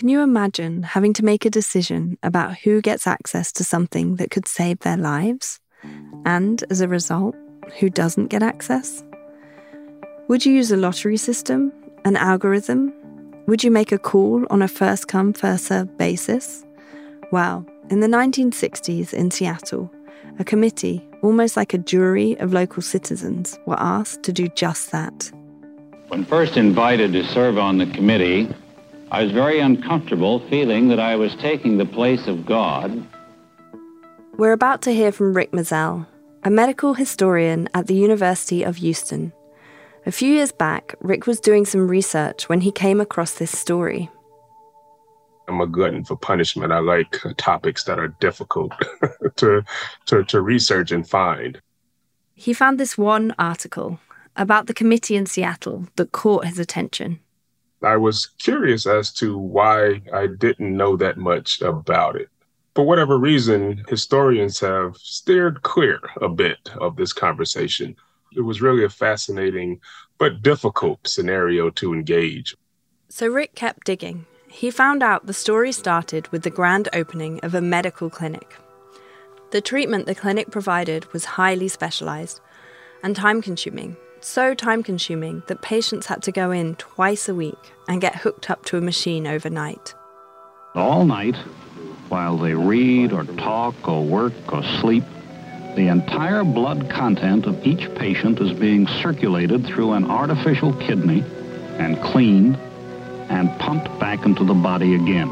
Can you imagine having to make a decision about who gets access to something that could save their lives? And as a result, who doesn't get access? Would you use a lottery system, an algorithm? Would you make a call on a first come, first served basis? Well, in the 1960s in Seattle, a committee, almost like a jury of local citizens, were asked to do just that. When first invited to serve on the committee, I was very uncomfortable feeling that I was taking the place of God. We're about to hear from Rick Mizelle, a medical historian at the University of Houston. A few years back, Rick was doing some research when he came across this story. I'm a glutton for punishment. I like topics that are difficult to, to, to research and find. He found this one article about the committee in Seattle that caught his attention. I was curious as to why I didn't know that much about it. For whatever reason, historians have steered clear a bit of this conversation. It was really a fascinating but difficult scenario to engage. So Rick kept digging. He found out the story started with the grand opening of a medical clinic. The treatment the clinic provided was highly specialized and time consuming, so time consuming that patients had to go in twice a week and get hooked up to a machine overnight. All night, while they read or talk or work or sleep, the entire blood content of each patient is being circulated through an artificial kidney and cleaned and pumped back into the body again.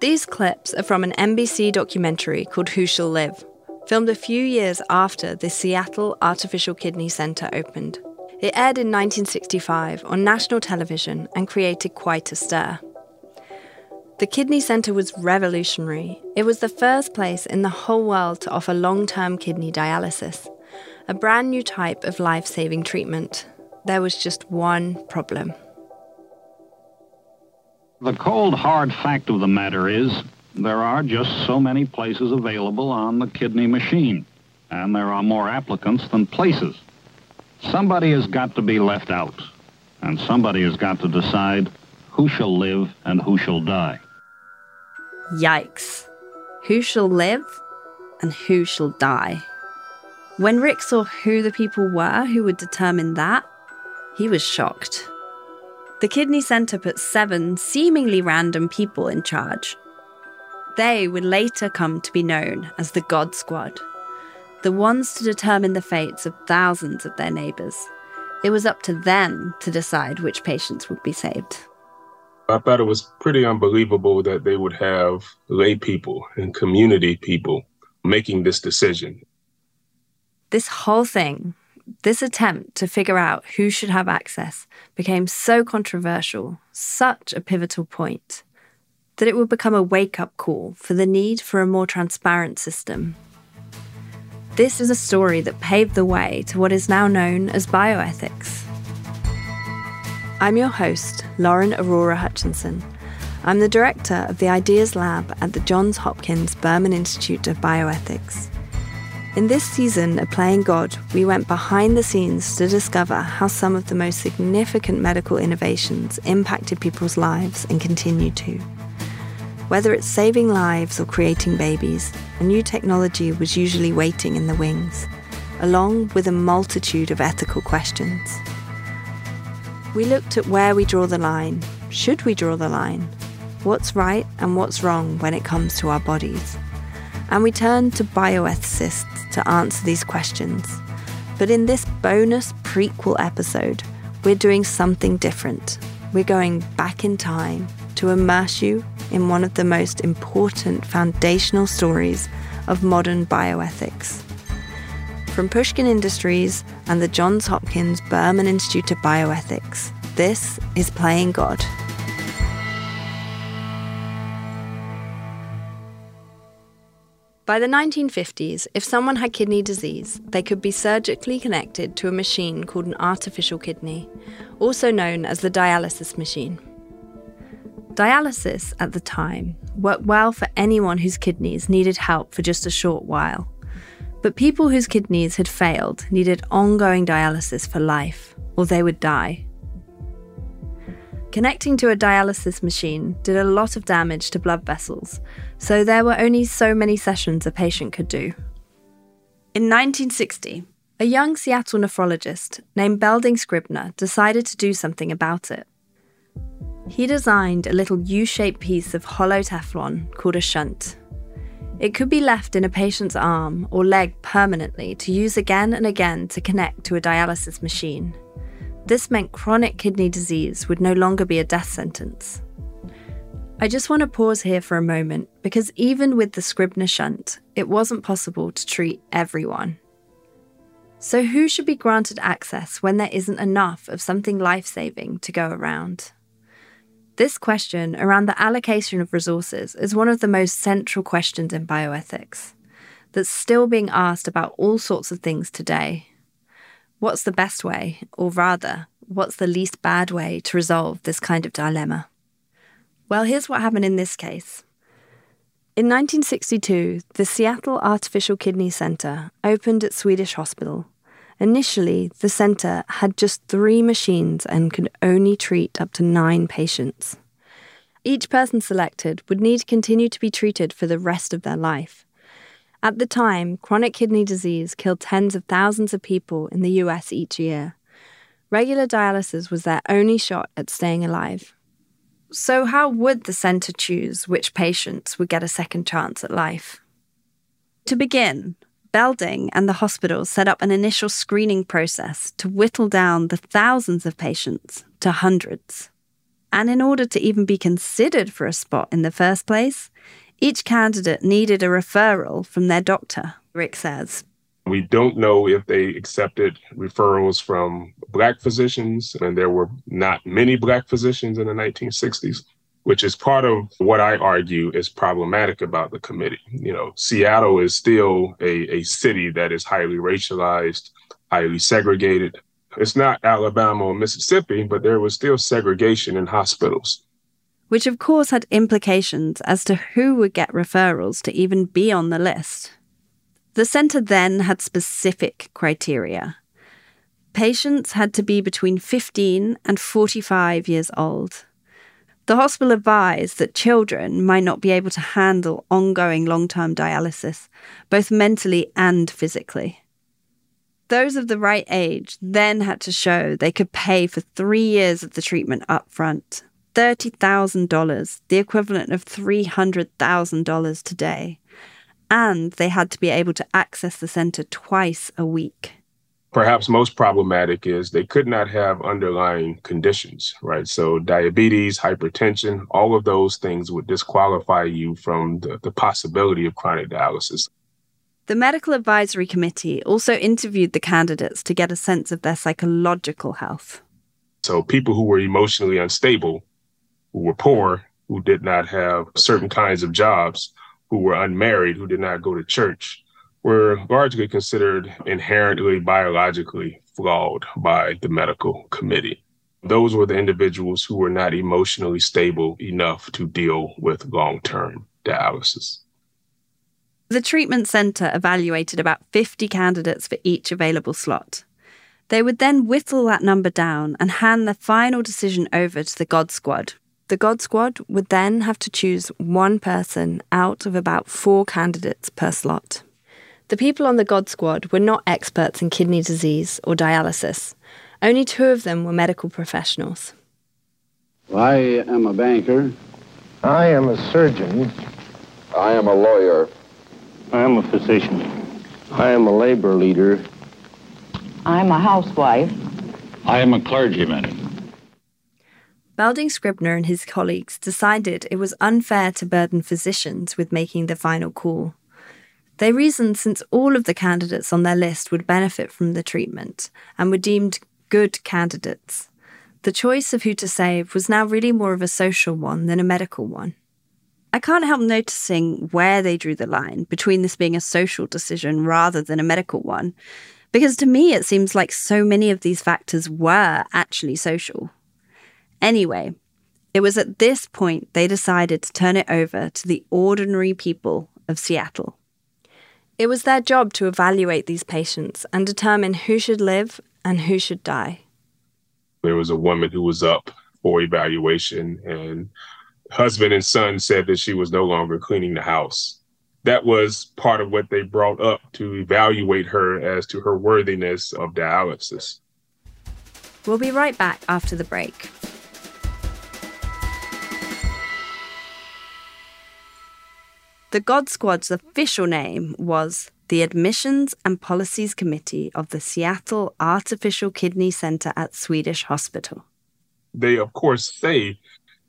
These clips are from an NBC documentary called Who Shall Live, filmed a few years after the Seattle Artificial Kidney Center opened. It aired in 1965 on national television and created quite a stir. The Kidney Center was revolutionary. It was the first place in the whole world to offer long term kidney dialysis, a brand new type of life saving treatment. There was just one problem. The cold, hard fact of the matter is there are just so many places available on the kidney machine, and there are more applicants than places. Somebody has got to be left out, and somebody has got to decide who shall live and who shall die. Yikes. Who shall live and who shall die? When Rick saw who the people were who would determine that, he was shocked. The Kidney Centre put seven seemingly random people in charge they would later come to be known as the God Squad, the ones to determine the fates of thousands of their neighbours. It was up to them to decide which patients would be saved. I thought it was pretty unbelievable that they would have lay people and community people making this decision. This whole thing, this attempt to figure out who should have access, became so controversial, such a pivotal point that it would become a wake up call for the need for a more transparent system. This is a story that paved the way to what is now known as bioethics. I'm your host, Lauren Aurora Hutchinson. I'm the director of the Ideas Lab at the Johns Hopkins Berman Institute of Bioethics. In this season of Playing God, we went behind the scenes to discover how some of the most significant medical innovations impacted people's lives and continue to. Whether it's saving lives or creating babies, a new technology was usually waiting in the wings, along with a multitude of ethical questions. We looked at where we draw the line. Should we draw the line? What's right and what's wrong when it comes to our bodies? And we turned to bioethicists to answer these questions. But in this bonus prequel episode, we're doing something different. We're going back in time to immerse you in one of the most important foundational stories of modern bioethics. From Pushkin Industries and the Johns Hopkins Berman Institute of Bioethics, this is Playing God. By the 1950s, if someone had kidney disease, they could be surgically connected to a machine called an artificial kidney, also known as the dialysis machine. Dialysis at the time worked well for anyone whose kidneys needed help for just a short while. But people whose kidneys had failed needed ongoing dialysis for life, or they would die. Connecting to a dialysis machine did a lot of damage to blood vessels, so there were only so many sessions a patient could do. In 1960, a young Seattle nephrologist named Belding Scribner decided to do something about it. He designed a little U shaped piece of hollow Teflon called a shunt. It could be left in a patient's arm or leg permanently to use again and again to connect to a dialysis machine. This meant chronic kidney disease would no longer be a death sentence. I just want to pause here for a moment because even with the Scribner shunt, it wasn't possible to treat everyone. So, who should be granted access when there isn't enough of something life saving to go around? This question around the allocation of resources is one of the most central questions in bioethics that's still being asked about all sorts of things today. What's the best way, or rather, what's the least bad way to resolve this kind of dilemma? Well, here's what happened in this case. In 1962, the Seattle Artificial Kidney Center opened at Swedish Hospital Initially, the centre had just three machines and could only treat up to nine patients. Each person selected would need to continue to be treated for the rest of their life. At the time, chronic kidney disease killed tens of thousands of people in the US each year. Regular dialysis was their only shot at staying alive. So, how would the centre choose which patients would get a second chance at life? To begin, Belding and the hospital set up an initial screening process to whittle down the thousands of patients to hundreds. And in order to even be considered for a spot in the first place, each candidate needed a referral from their doctor, Rick says. We don't know if they accepted referrals from Black physicians, and there were not many Black physicians in the 1960s which is part of what I argue is problematic about the committee. You know, Seattle is still a, a city that is highly racialized, highly segregated. It's not Alabama or Mississippi, but there was still segregation in hospitals. Which, of course, had implications as to who would get referrals to even be on the list. The centre then had specific criteria. Patients had to be between 15 and 45 years old the hospital advised that children might not be able to handle ongoing long term dialysis, both mentally and physically. Those of the right age then had to show they could pay for three years of the treatment up front $30,000, the equivalent of $300,000 today. And they had to be able to access the centre twice a week perhaps most problematic is they could not have underlying conditions, right? So diabetes, hypertension, all of those things would disqualify you from the, the possibility of chronic dialysis. The Medical Advisory Committee also interviewed the candidates to get a sense of their psychological health. So people who were emotionally unstable, who were poor, who did not have certain kinds of jobs, who were unmarried, who did not go to church, were largely considered inherently biologically flawed by the medical committee. Those were the individuals who were not emotionally stable enough to deal with long term dialysis. The treatment centre evaluated about 50 candidates for each available slot. They would then whittle that number down and hand the final decision over to the God Squad. The God Squad would then have to choose one person out of about four candidates per slot. The people on the God Squad were not experts in kidney disease or dialysis. Only two of them were medical professionals. I am a banker. I am a surgeon. I am a lawyer. I am a physician. I am a labor leader. I'm a housewife. I am a clergyman. Belding Scribner and his colleagues decided it was unfair to burden physicians with making the final call. They reasoned since all of the candidates on their list would benefit from the treatment and were deemed good candidates. The choice of who to save was now really more of a social one than a medical one. I can't help noticing where they drew the line between this being a social decision rather than a medical one, because to me it seems like so many of these factors were actually social. Anyway, it was at this point they decided to turn it over to the ordinary people of Seattle. It was their job to evaluate these patients and determine who should live and who should die. There was a woman who was up for evaluation. And husband and son said that she was no longer cleaning the house. That was part of what they brought up to evaluate her as to her worthiness of dialysis. We'll be right back after the break. The God Squad's official name was the Admissions and Policies Committee of the Seattle Artificial Kidney Center at Swedish Hospital. They, of course, say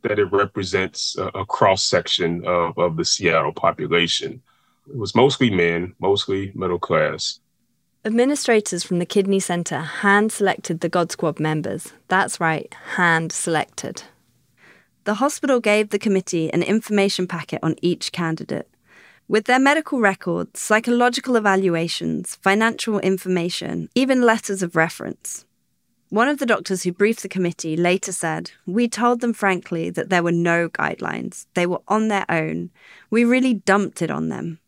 that it represents a, a cross section of, of the Seattle population. It was mostly men, mostly middle class. Administrators from the Kidney Center hand selected the God Squad members. That's right, hand selected. The hospital gave the committee an information packet on each candidate with their medical records, psychological evaluations, financial information, even letters of reference. One of the doctors who briefed the committee later said, We told them frankly that there were no guidelines. They were on their own. We really dumped it on them.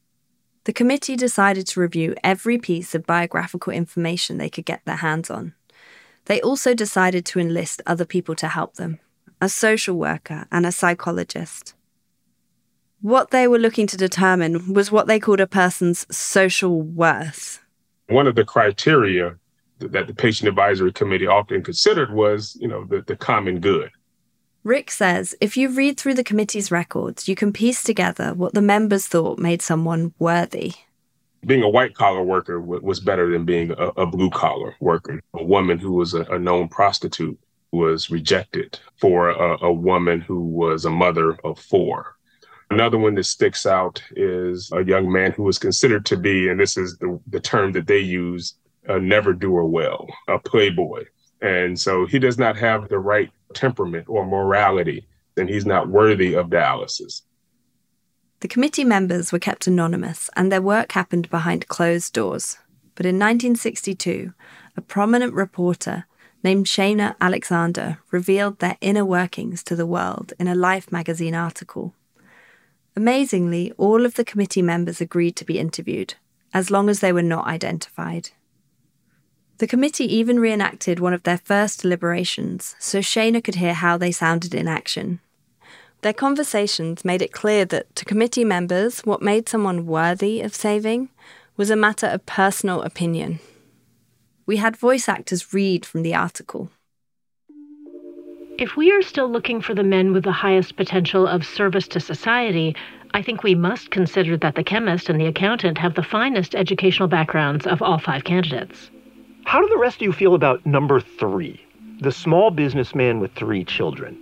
The committee decided to review every piece of biographical information they could get their hands on. They also decided to enlist other people to help them a social worker and a psychologist. What they were looking to determine was what they called a person's social worth. One of the criteria that the patient advisory committee often considered was, you know, the, the common good. Rick says if you read through the committee's records, you can piece together what the members thought made someone worthy. Being a white collar worker w- was better than being a, a blue collar worker. A woman who was a, a known prostitute was rejected for a, a woman who was a mother of four. Another one that sticks out is a young man who was considered to be, and this is the, the term that they use, a never doer well, a playboy. And so he does not have the right temperament or morality, then he's not worthy of dialysis. The committee members were kept anonymous and their work happened behind closed doors. But in 1962, a prominent reporter named Shana Alexander revealed their inner workings to the world in a Life magazine article. Amazingly, all of the committee members agreed to be interviewed, as long as they were not identified. The committee even reenacted one of their first deliberations so Shana could hear how they sounded in action. Their conversations made it clear that to committee members, what made someone worthy of saving was a matter of personal opinion. We had voice actors read from the article. If we are still looking for the men with the highest potential of service to society, I think we must consider that the chemist and the accountant have the finest educational backgrounds of all five candidates. How do the rest of you feel about number three, the small businessman with three children?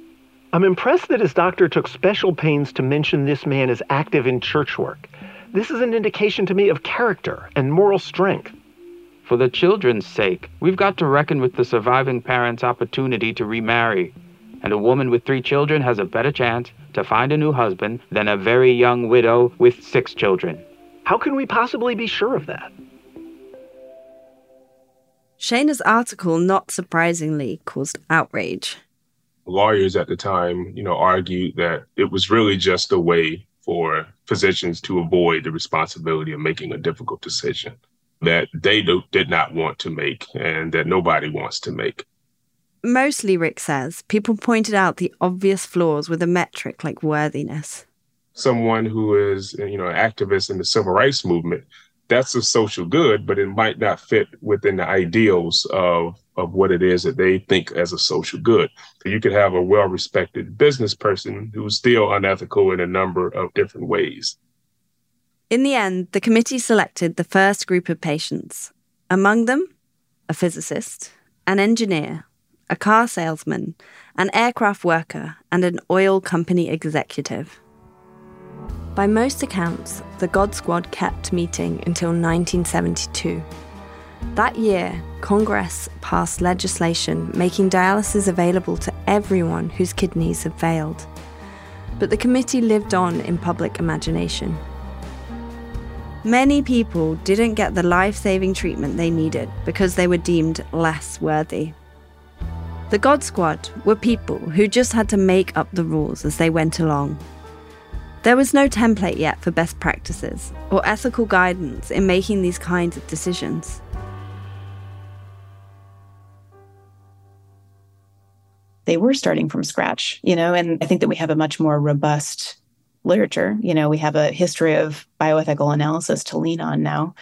I'm impressed that his doctor took special pains to mention this man as active in church work. This is an indication to me of character and moral strength. For the children's sake, we've got to reckon with the surviving parent's opportunity to remarry and a woman with three children has a better chance to find a new husband than a very young widow with six children. How can we possibly be sure of that? Shana's article, not surprisingly, caused outrage. Lawyers at the time, you know, argued that it was really just a way for physicians to avoid the responsibility of making a difficult decision that they do, did not want to make and that nobody wants to make. Mostly, Rick says, people pointed out the obvious flaws with a metric like worthiness. Someone who is, you know, an activist in the civil rights movement, that's a social good, but it might not fit within the ideals of of what it is that they think as a social good. So you could have a well-respected business person who's still unethical in a number of different ways. In the end, the committee selected the first group of patients. Among them, a physicist, an engineer, a car salesman, an aircraft worker, and an oil company executive. By most accounts, the God Squad kept meeting until 1972. That year, Congress passed legislation making dialysis available to everyone whose kidneys had failed. But the committee lived on in public imagination. Many people didn't get the life saving treatment they needed because they were deemed less worthy. The God Squad were people who just had to make up the rules as they went along. There was no template yet for best practices or ethical guidance in making these kinds of decisions. they were starting from scratch, you know, and I think that we have a much more robust literature. You know, we have a history of bioethical analysis to lean on now.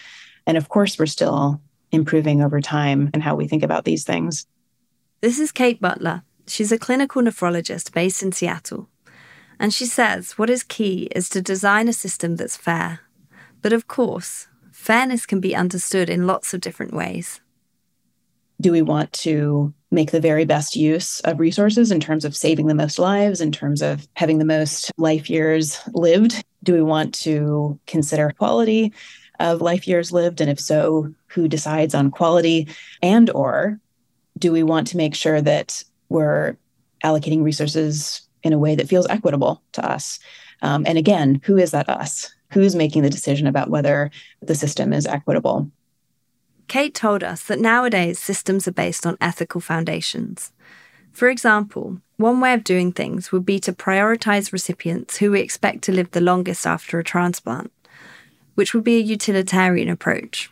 And of course, we're still improving over time and how we think about these things. This is Kate Butler. She's a clinical nephrologist based in Seattle. And she says what is key is to design a system that's fair. But of course, fairness can be understood in lots of different ways. Do we want to make the very best use of resources in terms of saving the most lives, in terms of having the most life years lived? Do we want to consider quality of life years lived? And if so, who decides on quality? And or do we want to make sure that we're allocating resources in a way that feels equitable to us? Um, and again, who is that us? Who's making the decision about whether the system is equitable? Kate told us that nowadays systems are based on ethical foundations. For example, one way of doing things would be to prioritize recipients who we expect to live the longest after a transplant, which would be a utilitarian approach.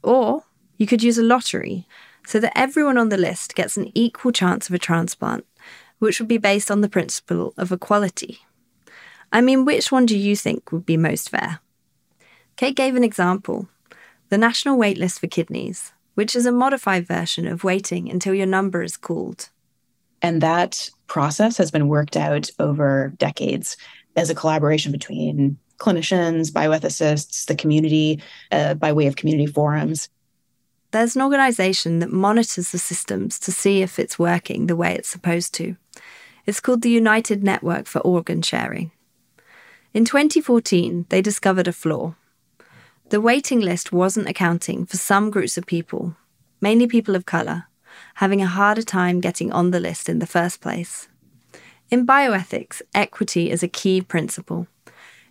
Or you could use a lottery so that everyone on the list gets an equal chance of a transplant, which would be based on the principle of equality. I mean, which one do you think would be most fair? Kate gave an example the National Waitlist for Kidneys, which is a modified version of waiting until your number is called. And that process has been worked out over decades as a collaboration between clinicians, bioethicists, the community, uh, by way of community forums. There's an organization that monitors the systems to see if it's working the way it's supposed to. It's called the United Network for Organ Sharing. In 2014, they discovered a flaw the waiting list wasn't accounting for some groups of people, mainly people of colour, having a harder time getting on the list in the first place. In bioethics, equity is a key principle.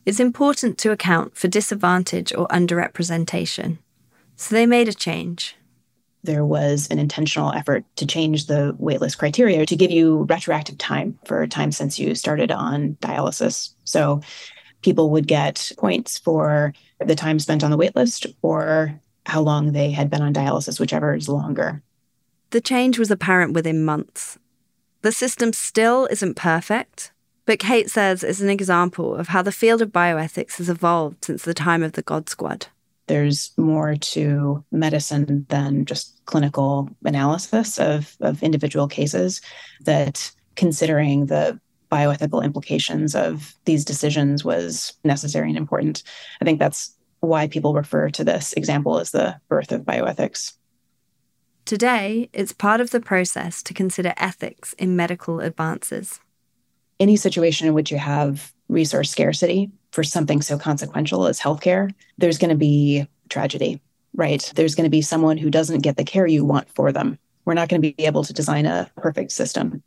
It's important to account for disadvantage or underrepresentation. So they made a change. There was an intentional effort to change the waitlist criteria to give you retroactive time for time since you started on dialysis. So people would get points for the time spent on the waitlist or how long they had been on dialysis, whichever is longer. The change was apparent within months. The system still isn't perfect, but Kate says it's an example of how the field of bioethics has evolved since the time of the God Squad. There's more to medicine than just clinical analysis of, of individual cases, that considering the bioethical implications of these decisions was necessary and important. I think that's why people refer to this example as the birth of bioethics. Today, it's part of the process to consider ethics in medical advances. Any situation in which you have resource scarcity for something so consequential as healthcare, there's going to be tragedy, right? There's going to be someone who doesn't get the care you want for them. We're not going to be able to design a perfect system.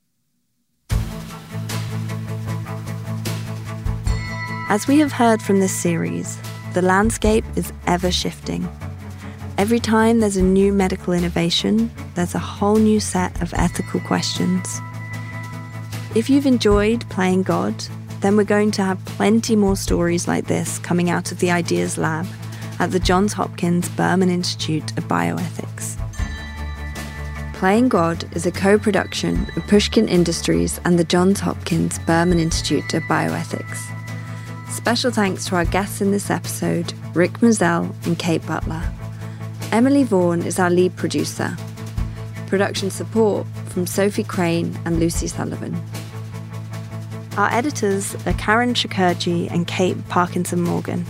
As we have heard from this series, the landscape is ever shifting. Every time there's a new medical innovation, there's a whole new set of ethical questions. If you've enjoyed playing God, then we're going to have plenty more stories like this coming out of the Ideas Lab at the Johns Hopkins Berman Institute of Bioethics. Playing God is a co production of Pushkin Industries and the Johns Hopkins Berman Institute of Bioethics. Special thanks to our guests in this episode, Rick Mizelle and Kate Butler. Emily Vaughan is our lead producer. Production support from Sophie Crane and Lucy Sullivan. Our editors are Karen Shakerdge and Kate Parkinson Morgan.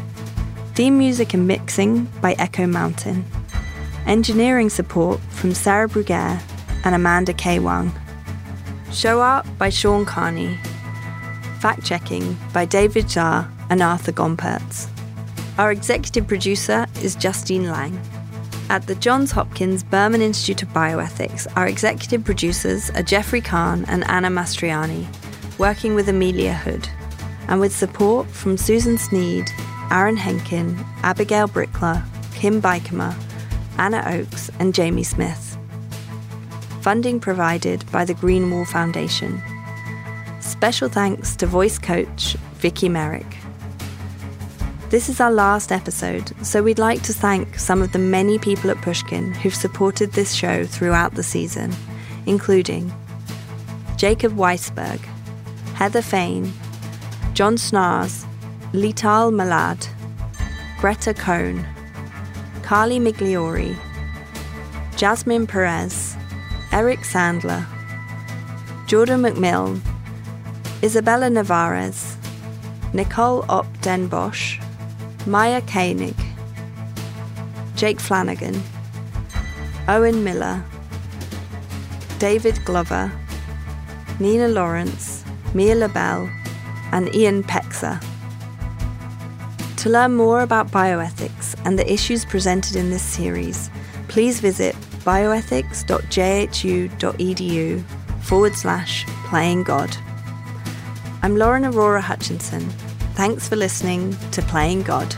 Theme music and mixing by Echo Mountain. Engineering support from Sarah Bruguiere and Amanda K. Wang. Show art by Sean Carney fact checking by David Jar and Arthur Gompertz. Our executive producer is Justine Lang. At the Johns Hopkins Berman Institute of Bioethics, our executive producers are Jeffrey Kahn and Anna Mastriani, working with Amelia Hood, and with support from Susan Sneed, Aaron Henkin, Abigail Brickler, Kim Bikema, Anna Oakes, and Jamie Smith. Funding provided by the Greenwall Foundation. Special thanks to voice coach Vicky Merrick. This is our last episode, so we'd like to thank some of the many people at Pushkin who've supported this show throughout the season, including Jacob Weisberg, Heather Fain, John Schnaars, Lital Molad, Greta Cohn, Carly Migliori, Jasmine Perez, Eric Sandler, Jordan McMillan, Isabella Navarez, Nicole Op Den Bosch, Maya Koenig, Jake Flanagan, Owen Miller, David Glover, Nina Lawrence, Mia LaBelle, and Ian Pexer. To learn more about bioethics and the issues presented in this series, please visit bioethics.jhu.edu forward slash playing God. I'm Lauren Aurora Hutchinson. Thanks for listening to Playing God.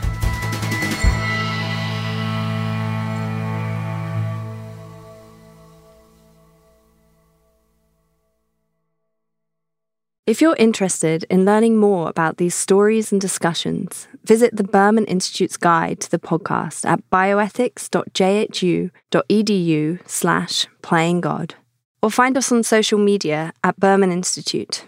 If you're interested in learning more about these stories and discussions, visit the Berman Institute's guide to the podcast at bioethics.jhu.edu slash playing God, or find us on social media at Berman Institute.